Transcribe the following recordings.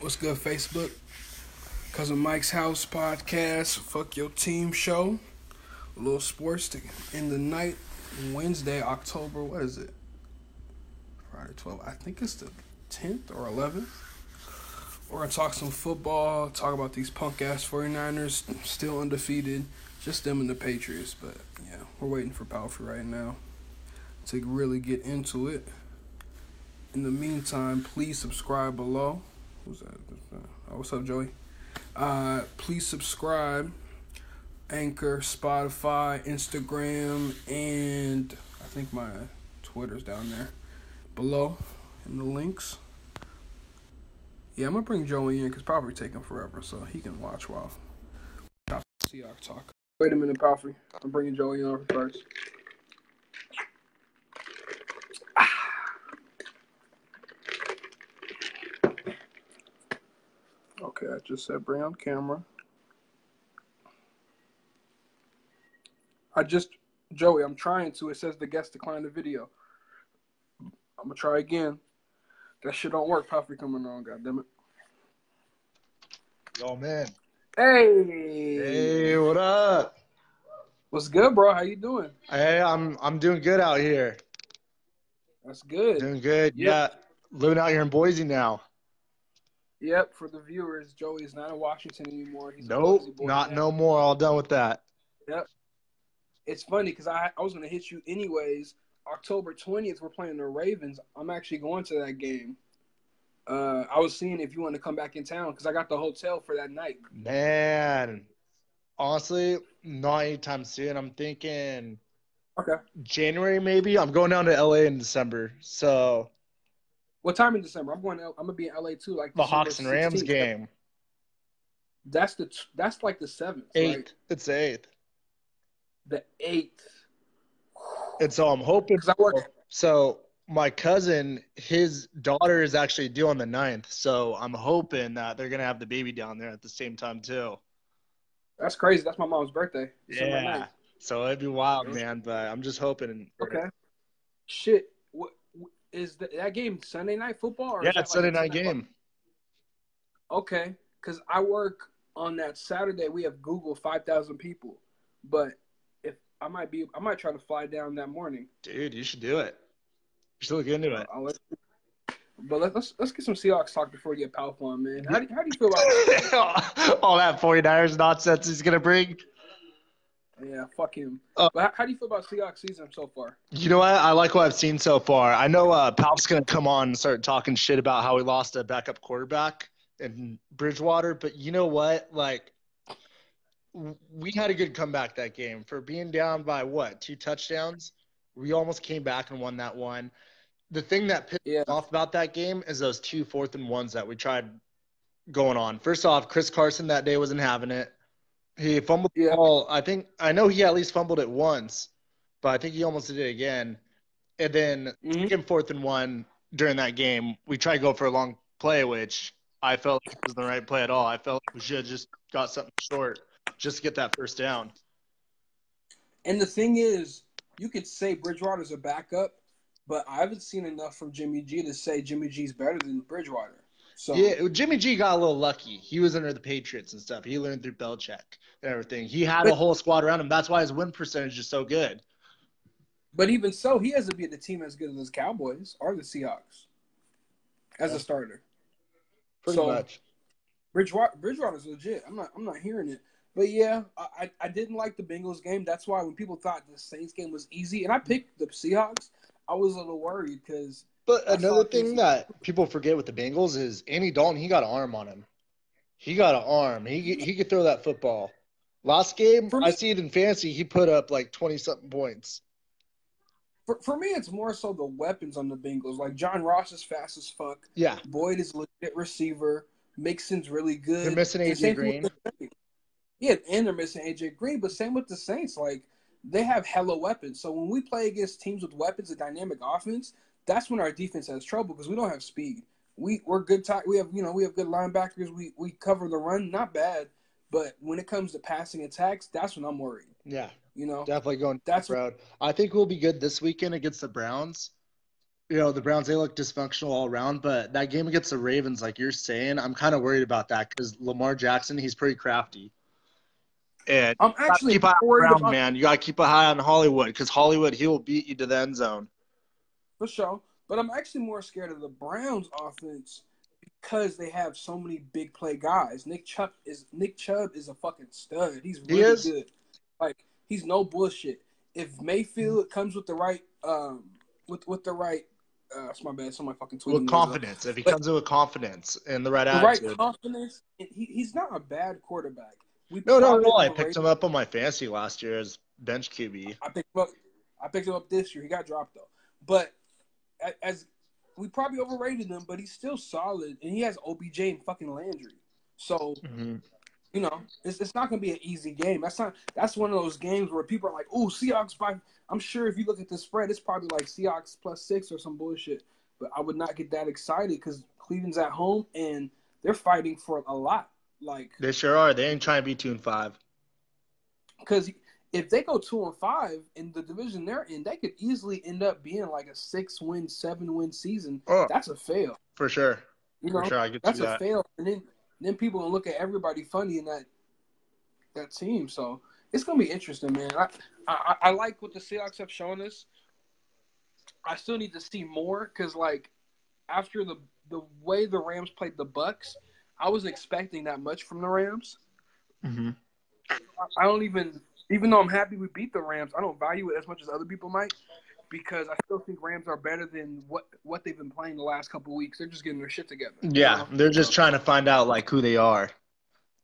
What's good, Facebook? Cousin Mike's House podcast. Fuck your team show. A little sports to in the night. Wednesday, October. What is it? Friday 12. I think it's the 10th or 11th. We're gonna talk some football. Talk about these punk ass 49ers still undefeated. Just them and the Patriots. But yeah, we're waiting for Palfrey right now to really get into it. In the meantime, please subscribe below. Who's that? Oh, what's up, Joey? Uh, please subscribe. Anchor, Spotify, Instagram, and I think my Twitter's down there below in the links. Yeah, I'm gonna bring Joey in because probably taking forever, so he can watch while Seahawks talk. Wait a minute, Palfrey. I'm bringing Joey in first. Okay, I just said bring on camera. I just, Joey, I'm trying to. It says the guest declined the video. I'm gonna try again. That shit don't work. Puffy coming on, goddammit. Yo, man. Hey. Hey, what up? What's good, bro? How you doing? Hey, I'm I'm doing good out here. That's good. Doing good. Yeah. Yeah. Living out here in Boise now. Yep, for the viewers, Joey's not in Washington anymore. He's Nope, not now. no more. All done with that. Yep. It's funny because I I was gonna hit you anyways. October twentieth, we're playing the Ravens. I'm actually going to that game. Uh, I was seeing if you want to come back in town because I got the hotel for that night. Man, honestly, not anytime soon. I'm thinking Okay. January maybe. I'm going down to LA in December. So What time in December? I'm going. To, I'm gonna be in LA too. Like the December Hawks and Rams game. That's the that's like the seventh, Eighth. right? It's eighth. The eighth. And so I'm hoping Because I work. So my cousin, his daughter is actually due on the 9th. So I'm hoping that they're gonna have the baby down there at the same time too. That's crazy. That's my mom's birthday. December Yeah. 9th. So it'd be wild, man. But I'm just hoping. Okay. Shit. What what- is the, that game Sunday night football? Or Yeah, is that it's Sunday like night 10 o'clock? game. Okay, because I work on that Saturday. We have Google five thousand people, but if I might be, I might try to fly down that morning. Dude, you should do it. You should look into it. I'll let but let, let's let's get some Seahawks talk before you get powerful on, man. How do, how do you feel about? All that 49ers nonsense he's gonna bring. Yeah, fuck him. Uh, but how, how do you feel about Seahawks season so far? You know what? I like what I've seen so far. I know uh, Palp's gonna come on and start talking shit about how we lost a backup quarterback in Bridgewater, but you know what? Like, we had a good comeback that game for being down by what two touchdowns. We almost came back and won that one. The thing that pissed me Yeah. off about that game is those two fourth and ones that we tried going on. First off, Chris Carson that day wasn't having it. He fumbled the Yeah. ball. I think I know he at least fumbled it once, but I think he almost did it again. And then Mhm. second fourth and one during that game, we tried to go for a long play, which I felt like was the right play at all. I felt like we should have just got something short just to get that first down. And the thing is, you could say Bridgewater's a backup, but I haven't seen enough from Jimmy G to say Jimmy G's better than Bridgewater. So Yeah, Jimmy G got a little lucky. He was under the Patriots and stuff. He learned through Belichick and everything. He had a whole squad around him. That's why his win percentage is so good. But even so, he hasn't been the team as good as the Cowboys or the Seahawks as Yeah. a starter. Pretty So- much. Bridgewater, Bridgewater's legit. I'm not. I'm not hearing it. But yeah, I, I I didn't like the Bengals game. That's why when people thought the Saints game was easy, and I picked the Seahawks, I was a little worried because But I another thing that people forget with the Bengals is Andy Dalton. He got an arm on him. He got an arm. He he could throw that football. Last game, me- I see it in fantasy. He put up like twenty something points. for, for me, it's more so the weapons on the Bengals. Like John Ross is fast as fuck. Yeah, Boyd is a legit receiver. Mixon's really good. They're missing AJ Green. with the Saints. Yeah, and they're missing AJ Green. But same with the Saints. Like they have hella weapons. So when we play against teams with weapons, a dynamic offense, that's when our defense has trouble because we don't have speed. We we're good. T- we have you know we have good linebackers. We we cover the run, not bad. But when it comes to passing attacks, that's when I'm worried. yeah, You know, definitely going that's road. I think we'll be good this weekend against the Browns. you know, the Browns they look dysfunctional all around, but that game against the Ravens, like you're saying, I'm kind of worried about that because Lamar Jackson, he's pretty crafty. And I'm actually keep an eye on worried Brown, about man. You gotta keep an eye on Hollywood because Hollywood he will beat you to the end zone. For sure, but I'm actually more scared of the Browns offense because they have so many big play guys. Nick Chubb is Nick Chubb is a fucking stud. He's He really is. good. Like he's no bullshit. If Mayfield comes with the right um with with the right uh that's my bad, somebody fucking tweeting With confidence, if he But- comes in with confidence and the right The right confidence. He, he's not a bad quarterback. We no, no, no. I picked him up on my fantasy last year as bench QB. I picked him up. I picked him up this year. He got dropped though, but as we probably overrated him, but he's still solid, and he has OBJ and fucking Landry. So Mm-hmm. you know, it's, it's not going to be an easy game. That's not. That's one of those games where people are like, "Oh, Seahawks by." I'm sure if you look at the spread, it's probably like Seahawks plus six or some bullshit. But I would not get that excited because Cleveland's at home and they're fighting for a lot. Like, They sure are. They ain't trying to be two and five. because if they go two and five in the division they're in, they could easily end up being like a six win, seven win season. Oh, That's a fail. for sure. You know, For sure, I get that's to a that. fail. And then then people gonna look at everybody funny in that that team. So it's gonna be interesting, man. I I, I like what the Seahawks have shown us. I still need to see more because like after the the way the Rams played the Bucks, I was expecting that much from the Rams. Mm-hmm. I- I don't even even though I'm happy we beat the Rams, I don't value it as much as other people might because I still think Rams are better than what what they've been playing the last couple weeks. They're just getting their shit together. Yeah, know? they're just trying to find out like who they are.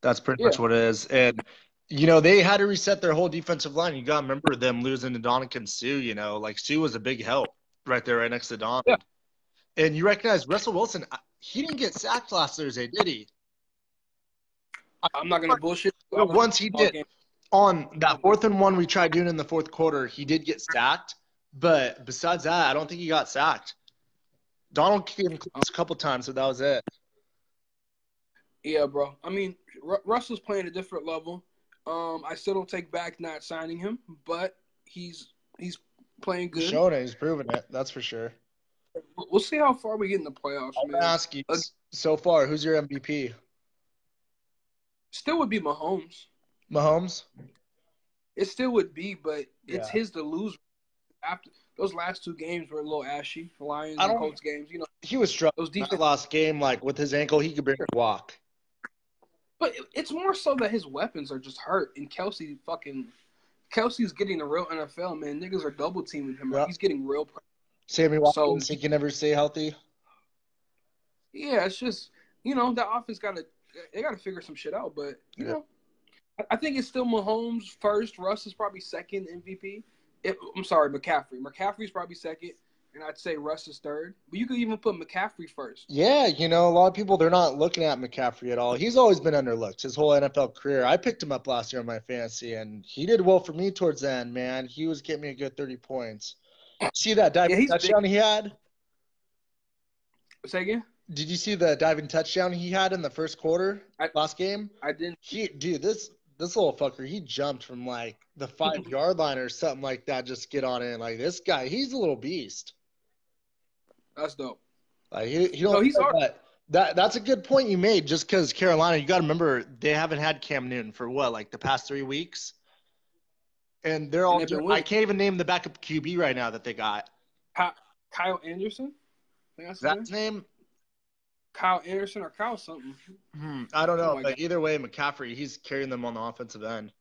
That's pretty much what it is. And you know, they had to reset their whole defensive line. You got to remember them losing to Donovan Suh. You know, like Suh was a big help right there, right next to Don. Yeah. And you recognize Russell Wilson. He didn't get sacked last Thursday, did he? I'm not gonna bullshit. Once he did. On that fourth and one we tried doing in the fourth quarter, he did get sacked. But besides that, I don't think he got sacked. Donald came close a couple times, but that was it. Yeah, bro. I mean, Ru- Russell's playing a different level. Um, I still don't take back not signing him, but he's he's playing He's good. showing it. He's proving it. That's for sure. We'll- see how far we get in the playoffs, I'm man. gonna ask you so far, who's your MVP? Still would be Mahomes. Mahomes. It still would be, but it's Yeah. his to lose. After those last two games were a little ashy, Lions and Colts games, you know. He was struggling. Those That defense, last game, like with his ankle, he could barely walk. but it's more so that his weapons are just hurt, and Kelce fucking Kelce's getting the real NFL man. Niggas are double teaming him. Yeah. He's getting real. Sammy Watkins, he can never stay healthy. Yeah, it's just you know the offense got to they got to figure some shit out. But you Yeah. know, I, think it's still Mahomes first. Russ is probably second MVP. It, I'm sorry, McCaffrey. McCaffrey's probably second, and I'd say Russ is third. But you could even put McCaffrey first. Yeah, you know, a lot of people they're not looking at McCaffrey at all. He's always been underlooked his whole NFL career. I picked him up last year in my fantasy, and he did well for me towards the end. Man, he was getting me a good thirty points. See that diving Yeah, touchdown he had? Say again? Did you see the diving touchdown he had in the first quarter I- last game? I didn't. He, dude, this this little fucker, he jumped from like the five yard line or something like that. Just get on in. Like this guy, he's a little beast. That's dope. Like he, he don't. No, he's hard. but that that's a good point you made. Just because Carolina, you got to remember they haven't had Cam Newton for what, like the past three weeks, and they're all. they've I can't even name the backup QB right now that they got. Kyle, Kyle Anderson. I that's his that name. Kyle Anderson or Kyle something. Hmm, I don't know, Oh but either way, McCaffrey, he's carrying them on the offensive end.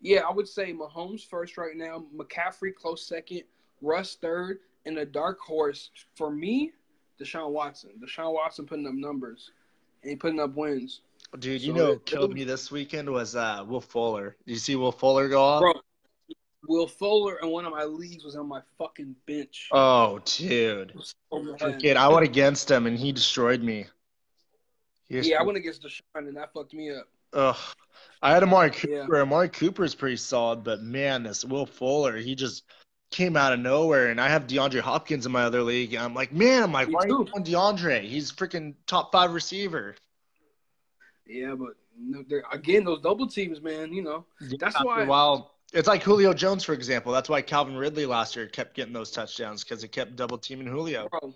Yeah, I would say Mahomes first right now, McCaffrey close second, Russ third, and a dark horse for me, Deshaun Watson. Deshaun Watson putting up numbers and he putting up wins. Dude, you So know, what killed me this weekend was uh, Will Fuller. Did you see Will Fuller go off? Bro, Will Fuller in one of my leagues was on my fucking bench. Oh, dude. Forget, I went against him and he destroyed me. He Yeah, I went against Deshaun and that fucked me up. Ugh. I had Amari Yeah. Cooper. Amari Cooper is pretty solid, but man, this Will Fuller, he just came out of nowhere. And I have DeAndre Hopkins in my other league. And I'm like, man, I'm like, Me why are you too. on DeAndre? He's freaking top five receiver. Yeah, but no, again, those double teams, man, you know. That's why- a while, It's like Julio Jones, for example. That's why Calvin Ridley last year kept getting those touchdowns because it kept double teaming Julio. Bro,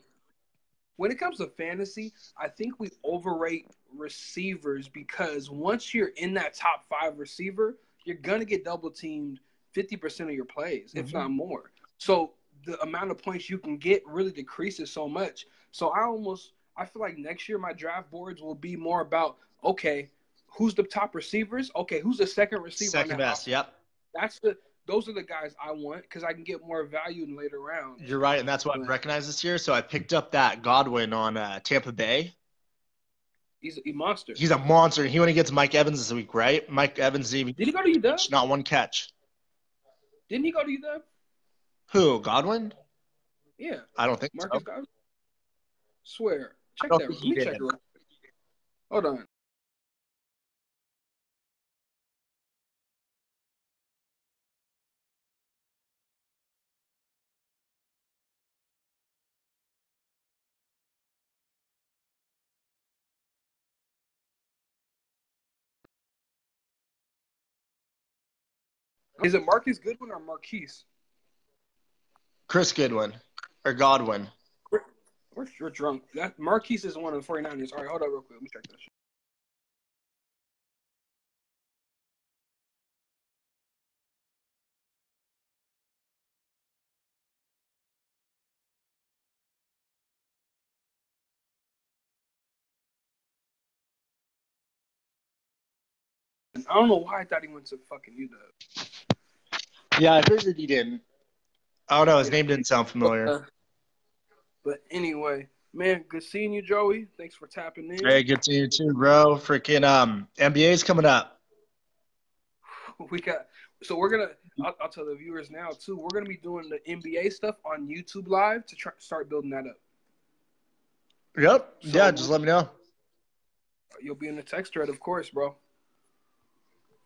when it comes to fantasy, I think we overrate receivers because once you're in that top five receiver, you're gonna get double teamed fifty percent of your plays, if Mhm. not more. So the amount of points you can get really decreases so much. So I almost I feel like next year my draft boards will be more about okay, who's the top receivers? Okay, who's the second receiver? Second best. Yep. That's the those are the guys I want because I can get more value in later rounds. You're right, and that's what I Right. recognized this year. So I picked up that Godwin on uh, Tampa Bay. He's a monster. He's a monster. He went against Mike Evans this week, right? Mike Evans Did he go to UW? not one catch. Didn't he go to UW? Who? Godwin? Yeah, I don't think Marcus so. Godwin. Swear. Check that. Let me check it. Hold on. Is it Marcus Goodwin or Marquise? Chris Goodwin or Godwin. We're, we're drunk. That Marquise is one of the 49ers. All right, hold on real quick. Let me check that I don't know why I thought he went to fucking UW. Yeah, I figured he didn't. Oh no, his name didn't sound familiar. Uh, but anyway, man, good seeing you, Joey. Thanks for tapping in. Hey, good seeing you too, bro. Freaking um, NBA's coming up. We got so we're gonna. I'll, I'll tell the viewers now too. We're gonna be doing the NBA stuff on YouTube Live to try start building that up. Yep. So- yeah, just let me know. You'll be in the text thread, of course, bro.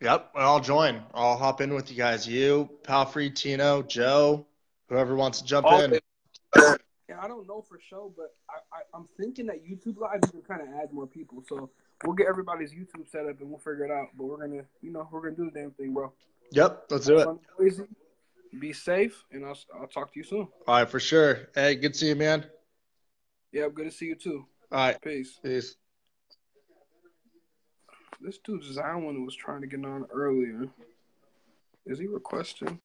Yep, I'll join. I'll hop in with you guys. You, Palfrey, Tino, Joe, whoever wants to jump in. Yeah, I don't know for sure, but I, I'm thinking that YouTube Live you can kind of add more people. So we'll get everybody's YouTube set up and we'll figure it out. But we're gonna, you know, we're gonna do the damn thing, bro. Yep, let's do it. Crazy. Be safe, and I'll I'll talk to you soon. All right, for sure. Hey, good to see you, man. Yeah, good to see you too. All right, Peace. peace. This dude Zion was trying to get on earlier. Is he requesting?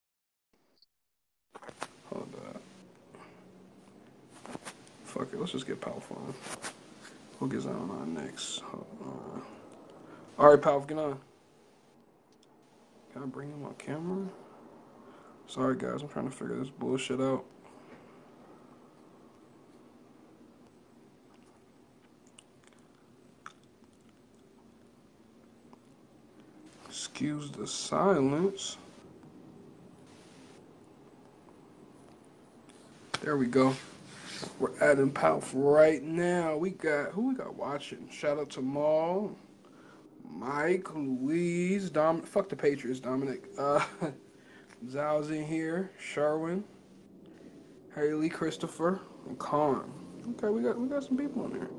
Hold up. Fuck it, let's just get Palf on. We'll get on next. Hold on. All right, Palf, get on. Can I bring him on camera? Sorry, guys, I'm trying to figure this bullshit out. Excuse the silence. There we go. We're adding Palf right now. We got who we got watching? Shout out to Maul, Mike, Louise, Dom. Fuck the Patriots, Dominic. Uh, Zal's in here. Sherwin, Haley, Christopher, and Khan. Okay, we got we got some people in there.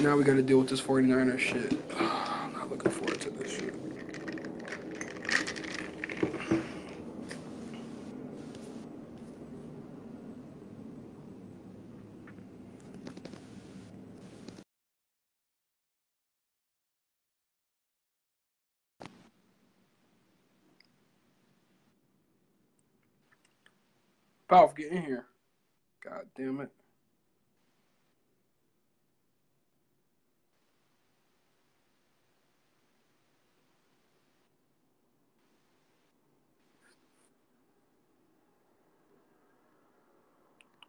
Now we got to deal with this 49er shit. I'm not looking forward to this shit. Palf, get in here. God damn it.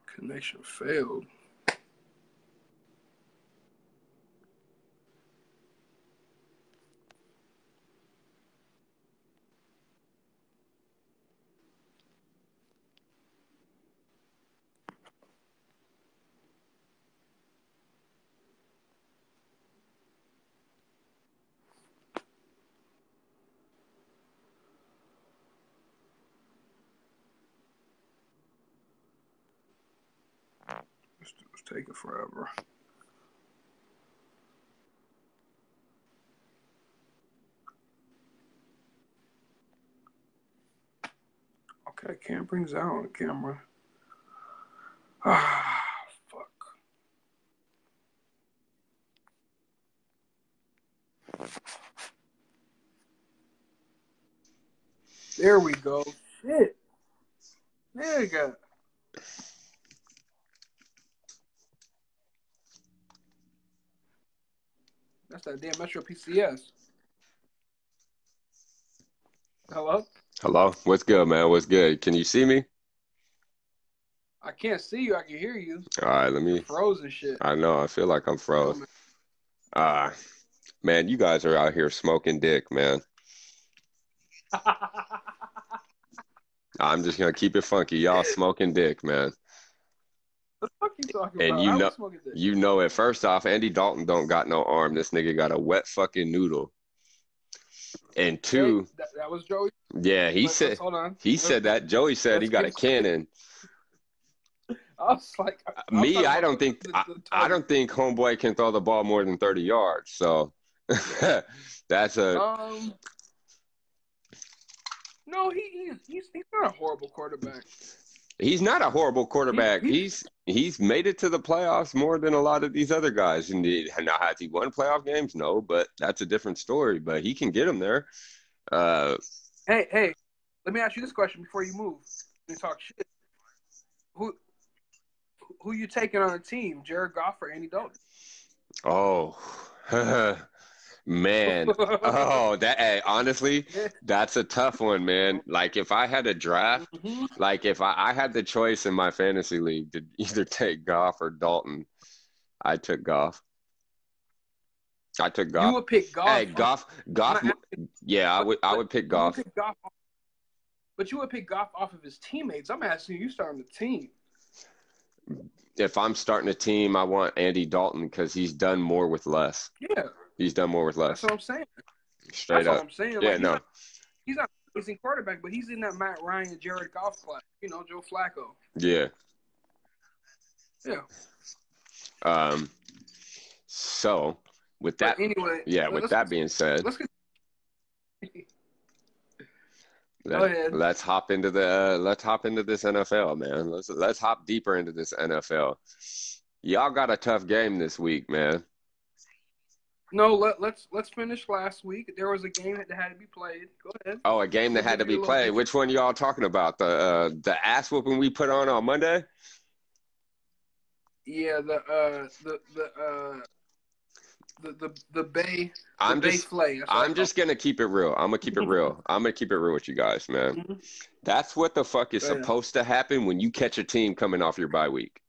Connection failed. This dude's taking forever. Okay, Cam brings out on camera. Ah, fuck. There we go. Shit. There you go. That's that damn Metro PCS. Hello? Hello, what's good, man? What's good? Can you see me? I can't see you. I can hear you. All right, let me. Frozen shit. I know. I feel like I'm froze. Ah, man, you guys are out here smoking dick, man. I'm just gonna keep it funky. Y'all smoking dick, man. What the fuck you talking And about? you know-. You know it. First off, Andy Dalton don't got no arm. This nigga got a wet fucking noodle. And two, Hey, that, that was Joey. yeah, he Let's- said let's- hold on. he Let's- said that. Joey said he got a cannon. I was like, I- Me, I don't think the- I, the I target. don't think homeboy can throw the ball more than 30 yards. So that's a Um, no, he he's, he's he's not a horrible quarterback. He's not a horrible quarterback. He's he's made it to the playoffs more than a lot of these other guys. And he- now has he won playoff games? No, but that's a different story. But he can get them there. Uh, Hey, hey, let me ask you this question before you move. You talk shit. Who who you taking on the team, Jared Goff or Andy Dalton? oh, man. Oh, that hey, honestly, that's a tough one, man. Like if I had a draft. Mhm. Like if I, I had the choice in my fantasy league to either take Goff or Dalton, I took Goff. I took Goff. You would pick Goff. Hey, Goff, Goff. Yeah, I would. I would pick Goff. pick Goff off- but you would pick Goff off of his teammates. I'm asking you, starting the team. If I'm starting a team, I want Andy Dalton because he's done more with less. Yeah, He's done more with less. that's what I'm saying. Straight that's what up. I'm saying. Yeah, like, no. He's not, he's not quarterback, but he's in that Matt Ryan, Jared Goff class. You know, Joe Flacco. Yeah. Yeah. Um. So with that, but anyway, yeah. With that being said, let's. Ahead. Let's hop into the uh, let's hop into this NFL, man. Let's let's hop deeper into this NFL. Y'all got a tough game this week, man. No, let, let's let's finish last week. There was a game that had to be played. Go ahead. Oh, a game that had to be played. Which one y'all talking about? The uh, the ass whooping we put on on Monday? Yeah, the uh the the uh the the the Bay the I'm Bay just Flay. I'm just gonna keep it real. I'm gonna keep it real. I'm gonna keep it real with you guys, man. Mhm. That's what the fuck is Go ahead. supposed to happen when you catch a team coming off your bye week.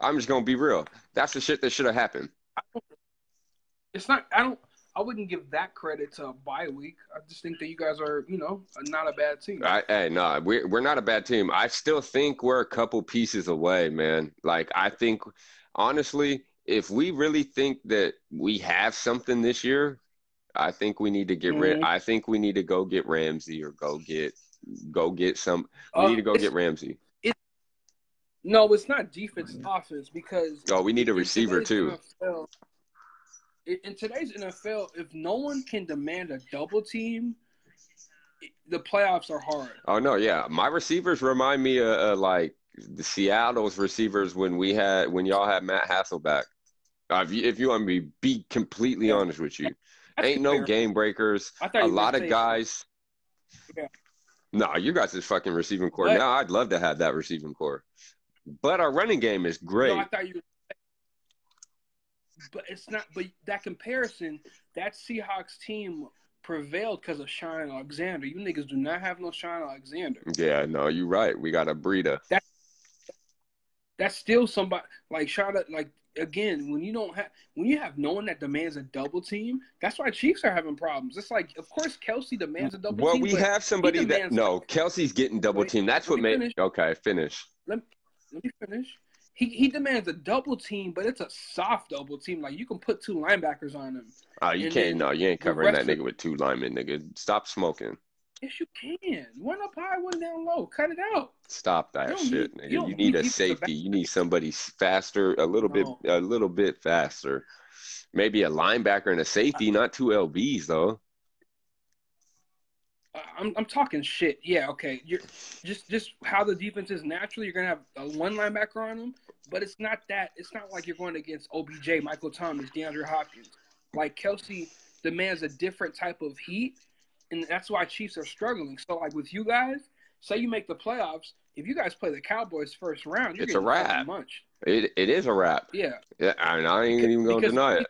I'm just gonna be real. That's the shit that should have happened. It's not. I don't. I wouldn't give that credit to a bye week. I just think that you guys are, you know, not a bad team. I, hey, no, we're we're not a bad team. I still think we're a couple pieces away, man. Like I think, honestly, if we really think that we have something this year, I think we need to get rid. Mhm. I think we need to go get Ramsey or go get go get some. We Uh, need to go get Ramsey. No, it's not defense, it's offense because Oh, we need a receiver too. NFL, in in today's NFL, if no one can demand a double team, the playoffs are hard. Oh no, yeah, my receivers remind me of, of like the Seattle's receivers when we had when y'all had Matt Hasselbeck. Uh, if you if you want me to be completely Yeah. honest with you, That's ain't no game breakers. A lot of guys. Yeah. No, you guys is fucking receiving corps. But- now I'd love to have that receiving corps, but our running game is great. No, I thought you. But it's not. But that comparison, that Seahawks team prevailed because of Shaun Alexander. You niggas do not have no Shaun Alexander. yeah, no, you're right. We got a Breida. That's still somebody like Shaun. Like again, when you don't have when you have no one that demands a double team, that's why Chiefs are having problems. It's like, of course, Kelce demands a double Well, team. we have somebody that no, Kelce's getting double team. That's what made. Okay, finish. let me finish. He he demands a double team, but it's a soft double team. Like you can put two linebackers on him. Oh, you can't. No, you ain't covering that rest of- nigga with two linemen, nigga. Stop smoking. Yes, you can. One up high, one down low. Cut it out. Stop that shit, need- nigga. you You, need need a safety. You need somebody faster, a little No. bit, a little bit faster. Maybe a linebacker and a safety, not two LBs though. I'm I'm talking shit. Yeah, okay. You're just just how the defense is naturally. You're gonna have a one linebacker on them, but it's not that. It's not like you're going against OBJ, Michael Thomas, DeAndre Hopkins. Like Kelce demands a different type of heat, and that's why Chiefs are struggling. So like with you guys, say you make the playoffs, if you guys play the Cowboys first round, you're It's a wrap. munched. It it is a wrap. Yeah, Yeah, and I ain't even gonna Because- deny it.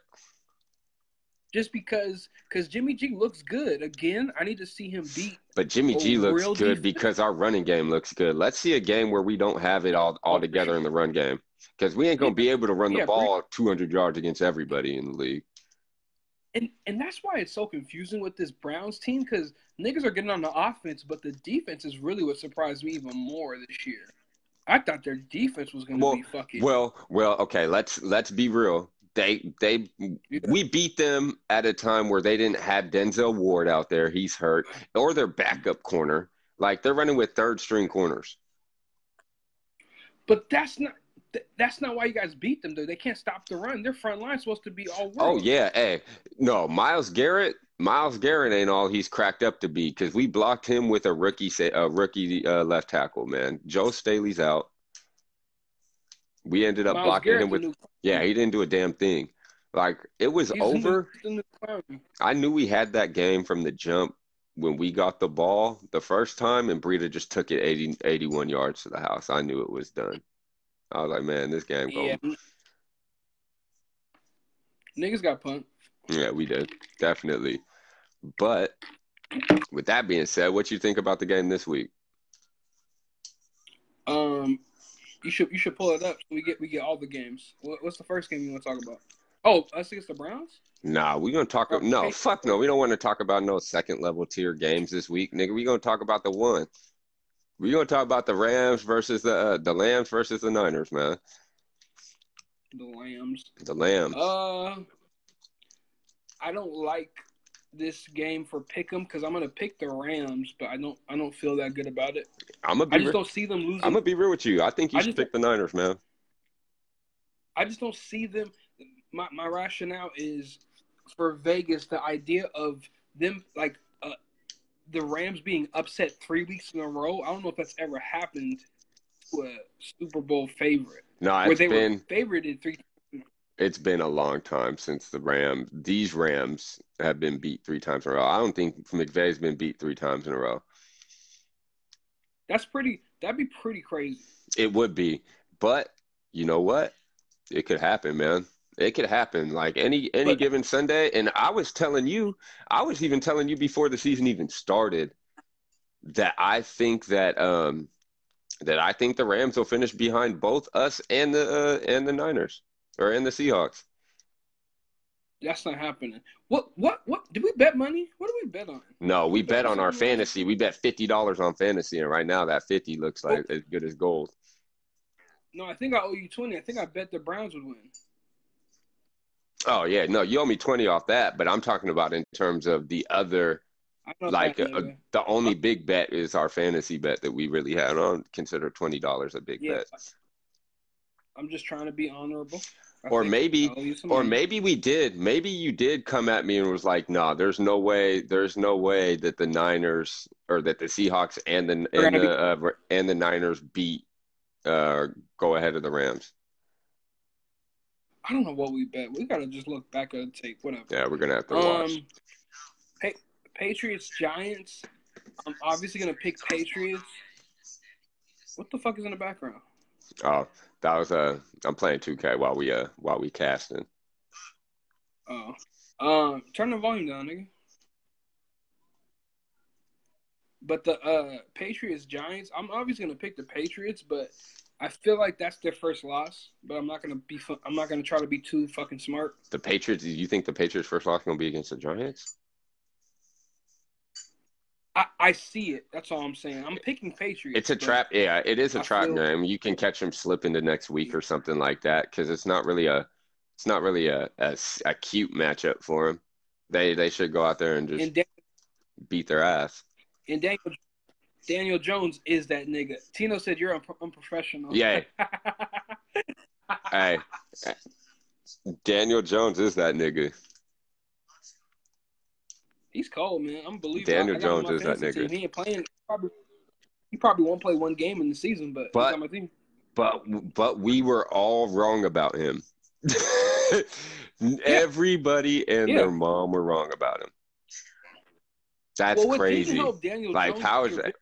Just because because Jimmy G looks good again. I need to see him beat. But Jimmy G looks good defense. because our running game looks good. Let's see a game where we don't have it all all together in the run game because we ain't gonna be able to run the Yeah, ball 200 yards against everybody in the league. And and that's why it's so confusing with this Browns team because niggas are getting on the offense, but the defense is really what surprised me even more this year. I thought their defense was going to Well, be fucking. Well, well, okay. Let's let's be real. They they Yeah. we beat them at a time where they didn't have Denzel Ward out there. He's hurt, or their backup corner. Like they're running with third string corners. but that's not that's not why you guys beat them though. They can't stop the run. Their front line's supposed to be all world. Oh yeah, hey, no, Myles Garrett. Myles Garrett ain't all he's cracked up to be because we blocked him with a rookie, sa- a rookie uh, left tackle. Man, Joe Staley's out. We ended up Myles blocking him with. Yeah, he didn't do a damn thing. Like it was he's over. new. I knew we had that game from the jump when we got the ball the first time, and Breida just took it 80, 81 yards to the house. I knew it was done. I was like, man, this game Yeah. Niggas got punked. Yeah, we did definitely. But with that being said, what you think about the game this week? Um, you should you should pull it up so we get we get all the games. What, what's the first game you want to talk about? Oh, us against the Browns. Nah, we're gonna talk. Okay. No, fuck no. We don't want to talk about no second level tier games this week, nigga. We gonna talk about the one. We gonna talk about the Rams versus the uh, the Lambs versus the Niners, man. The Lambs. The Lambs. Uh, I don't like this game for Pick'em because I'm gonna pick the Rams, but I don't I don't feel that good about it. I'm gonna I be. just don't see them losing. I'm gonna be real with you. I think you I should pick the Niners, man. I just don't see them. My my rationale is for Vegas. The idea of them like uh, the Rams being upset three weeks in a row. I don't know if that's ever happened to a Super Bowl favorite No, where it's they been were favorited three. it's been a long time since the Rams. These Rams have been beat three times in a row. I don't think McVay's been beat three times in a row. That's pretty. That'd be pretty crazy. It would be, but you know what? It could happen, man. It could happen like any any But- given Sunday. And I was telling you, I was even telling you before the season even started that I think that um that I think the Rams will finish behind both us and the uh, and the Niners or and the Seahawks. That's not happening. What? What? What? Did we bet money? What did we bet on? No, we We bet bet on our like- fantasy. We bet fifty dollars on fantasy, and right now that fifty looks like as good as gold. No, I think I owe you twenty. I think I bet the Browns would win. Oh yeah, no, you owe me twenty off that, but I'm talking about in terms of the other like uh, nigga. the only big bet is our fantasy bet that we really had. I don't consider twenty dollars a big yeah. bet. I'm just trying to be honorable. I Or maybe- I owe you some Or maybe we did. Maybe you did come at me and was like, "No, there's no way. There's no way that the Niners or that the Seahawks and the We're and gonna the uh, and the Niners beat uh go ahead of the Rams." I don't know what we bet. We gotta just look back at the tape. Whatever. Yeah, we're gonna have to watch. Um, pa- Patriots Giants. I'm obviously gonna pick Patriots. What the fuck is in the background? Oh, that was uh, I'm playing 2K while we uh while we casting. Oh, um, turn the volume down, nigga. But the uh Patriots Giants, I'm obviously gonna pick the Patriots, but I feel like that's their first loss. But I'm not gonna be. I'm not gonna try to be too fucking smart. The Patriots. Do you think the Patriots' first loss gonna be against the Giants? I, I see it. That's all I'm saying. I'm picking Patriots. It's a trap. Yeah, it is a I trap game. You can catch them slip into next week or something like that because it's not really a, it's not really a, a cute matchup for them. They they should go out there and just And, Dan- beat their ass. and Daniel Daniel Jones is that nigga. Tino said you're un- unprofessional. Yeah. Hey, Daniel Jones is that nigga. He's cold, man. I'm believing. Daniel I on Jones is that nigga. team. He ain't playing. Probably, he probably won't play one game in the season, but, But- he's on my team. But but we were all wrong about him. Everybody and Yeah. their mom were wrong about him. That's well, crazy. Daniel Like, Jones how is that?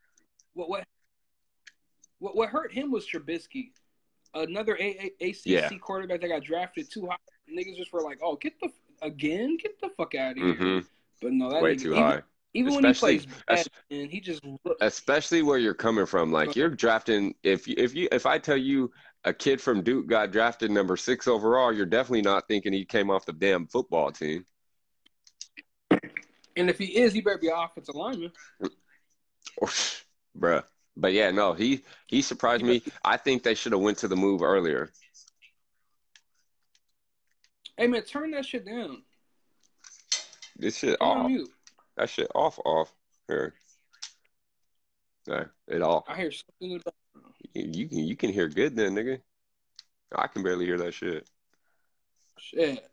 What what what what hurt him was Trubisky, another A- A- ACC Yeah. quarterback that got drafted too high. Niggas just were like, "Oh, get the again, get the fuck out of here." hmm But no, that Way nigga- too even, high. Even when he Especially- plays bad, and he just look, especially where you're coming from. Like you're drafting. If you, if you if I tell you a kid from Duke got drafted number six overall, you're definitely not thinking he came off the damn football team. and if he is, he better be offensive lineman. Bruh. But yeah, no, he he surprised me. I think they should have went to the move earlier. Hey man, turn that shit down. This shit on off. mute. That shit off off here. Yeah, it all. I hear. You can you can hear good then, nigga. I can barely hear that shit. Shit.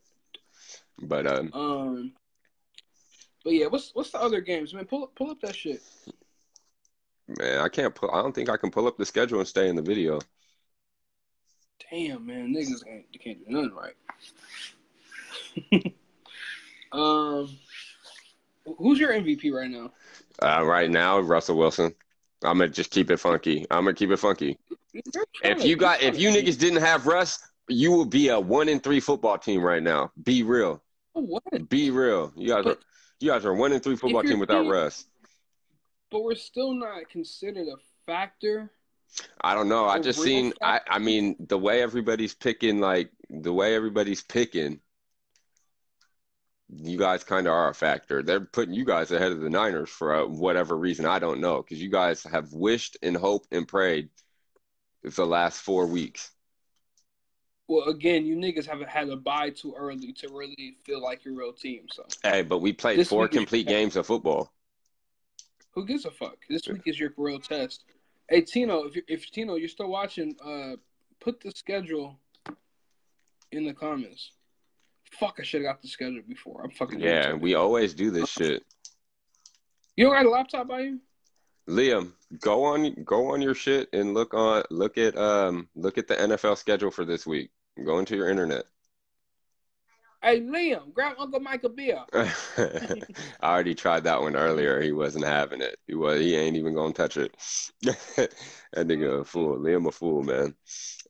But um, Um. But yeah, what's what's the other games, man? Pull up pull up that shit. man, I can't pull. I don't think I can pull up the schedule and stay in the video. Damn, man, niggas can't can't do nothing right. um, who's your MVP right now? Uh, right now, Russell Wilson. I'm gonna just keep it funky. I'm gonna keep it funky. If you got, if you niggas didn't have Russ, you would be a one in three football team right now. Be real. What? Be real. You guys are, you guys are one in three football team without being- Russ. But we're still not considered a factor. I don't know. I just seen. I. I mean, the way everybody's picking, like the way everybody's picking, you guys kind of are a factor. They're putting you guys ahead of the Niners for uh, whatever reason. I don't know because you guys have wished and hoped and prayed the last four weeks. Well, again, you niggas haven't had a bye too early to really feel like your real team. So Hey, but we played This four complete games of football. who gives a fuck? This week is your real test. Hey Tino, if you if Tino you're still watching, uh, put the schedule in the comments. Fuck, I should have got the schedule before. I'm fucking. Yeah, we always do this shit. You don't got a laptop by you? Liam, go on go on your shit and look on look at um look at the NFL schedule for this week. Go into your internet. Hey Liam, grab Uncle Mike a beer. I already tried that one earlier. He wasn't having it. He was he ain't even gonna touch it. that nigga a fool. Liam a fool, man.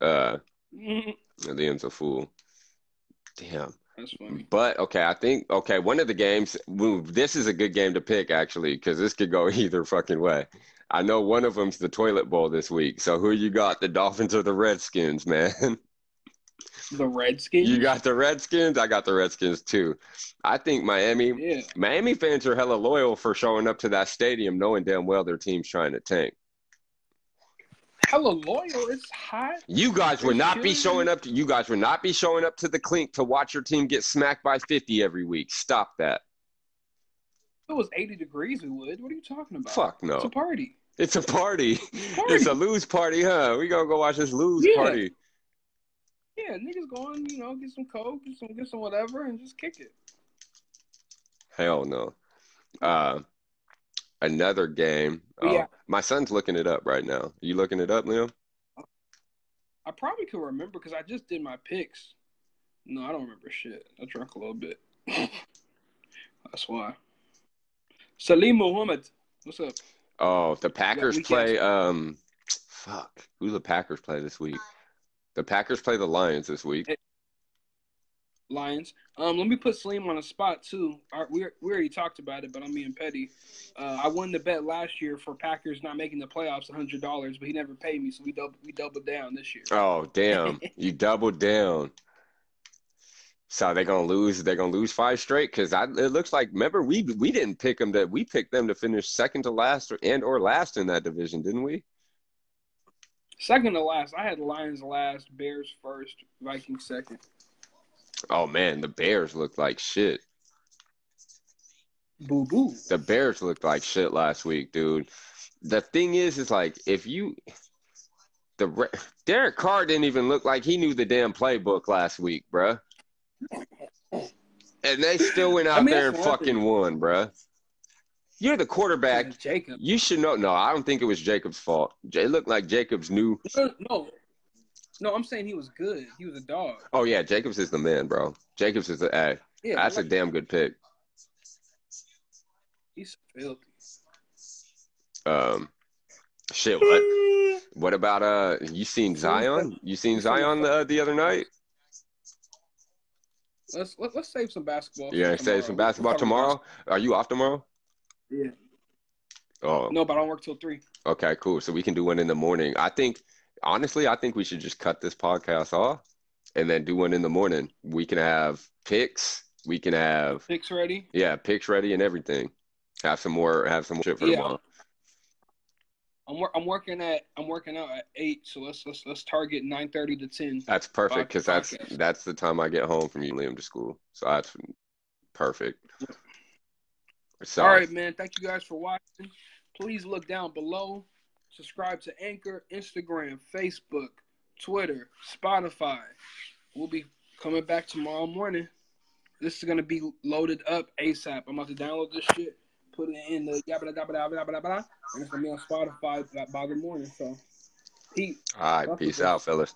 Uh Liam's a fool. Damn. That's funny. But okay, I think okay, one of the games. This is a good game to pick actually, because this could go either fucking way. I know one of them's the toilet bowl this week. So who you got? The Dolphins or the Redskins, man? The Redskins. You got the Redskins. I got the Redskins too. I think Miami. yeah. Miami fans are hella loyal for showing up to that stadium, knowing damn well their team's trying to tank. Hella loyal. It's hot. You guys would not be showing up. To, you guys would not be showing up to the clink to watch your team get smacked by fifty every week. Stop that. If it was 80 degrees, we would. What are you talking about? Fuck no. It's a party. It's a party. It's a party. It's a lose party, huh? We gonna go watch this lose Yeah. party. yeah, niggas going, you know, get some coke, get some, get some whatever, and just kick it. Hell no. Uh, another game. Oh, Yeah. My son's looking it up right now. Are You looking it up, Liam? I probably could remember because I just did my picks. No, I don't remember shit. I drank a little bit. That's why. Salim Muhammad, what's up? Oh, the Packers we play. Um, fuck. Who the Packers play this week? The Packers play the Lions this week. Lions. Um, let me put Salim on a spot too. Our, we we already talked about it, but I'm being petty. Uh, I won the bet last year for Packers not making the playoffs, hundred dollars, but he never paid me, so we double we doubled down this year. Oh, damn. you doubled down. So they're gonna lose. They're gonna lose five straight because it looks like. Remember, we we didn't pick them. That we picked them to finish second to last or, and or last in that division, didn't we? Second to last, I had Lions last, Bears first, Vikings second. Oh man, the Bears looked like shit. Boo boo. The Bears looked like shit last week, dude. The thing is, is like if you the Re- Derek Carr didn't even look like he knew the damn playbook last week, bruh. And they still went out I mean, there and fucking thing. won, bruh. You're the quarterback. Jacob. You should know. No, I don't think it was Jacob's fault. It looked like Jacobs knew. No, no. I'm saying he was good. He was a dog. Oh yeah, Jacobs is the man, bro. Jacobs is the hey. Yeah, That's a damn good pick. he's filthy. Um, shit. What? What about uh? You seen Zion? You seen Zion the the other night? Let's let, let's save some basketball. Yeah, save some basketball tomorrow. Are you off tomorrow? Yeah. Oh, No, but I don't work till three. okay, cool. So we can do one in the morning. I think, honestly, I think we should just cut this podcast off and then do one in the morning. We can have picks. We can have Picks ready. yeah, picks ready and everything. Have some more. Have some more shit for Yeah. tomorrow. I'm wor- I'm working at I'm working out at eight, so let's let's let's target nine thirty to ten. That's perfect because that's that's the time I get home from you, Liam, to school. So that's perfect. So All right, man. Thank you guys for watching. Please look down below. Subscribe to Anchor, Instagram, Facebook, Twitter, Spotify. We'll be coming back tomorrow morning. This is gonna be loaded up ASAP. I'm about to download this shit, put it in the yabba dabba dabba dabba dabba, dabba, and it's gonna be on Spotify by, by the morning. So, Pete. all right, peace out, fellas.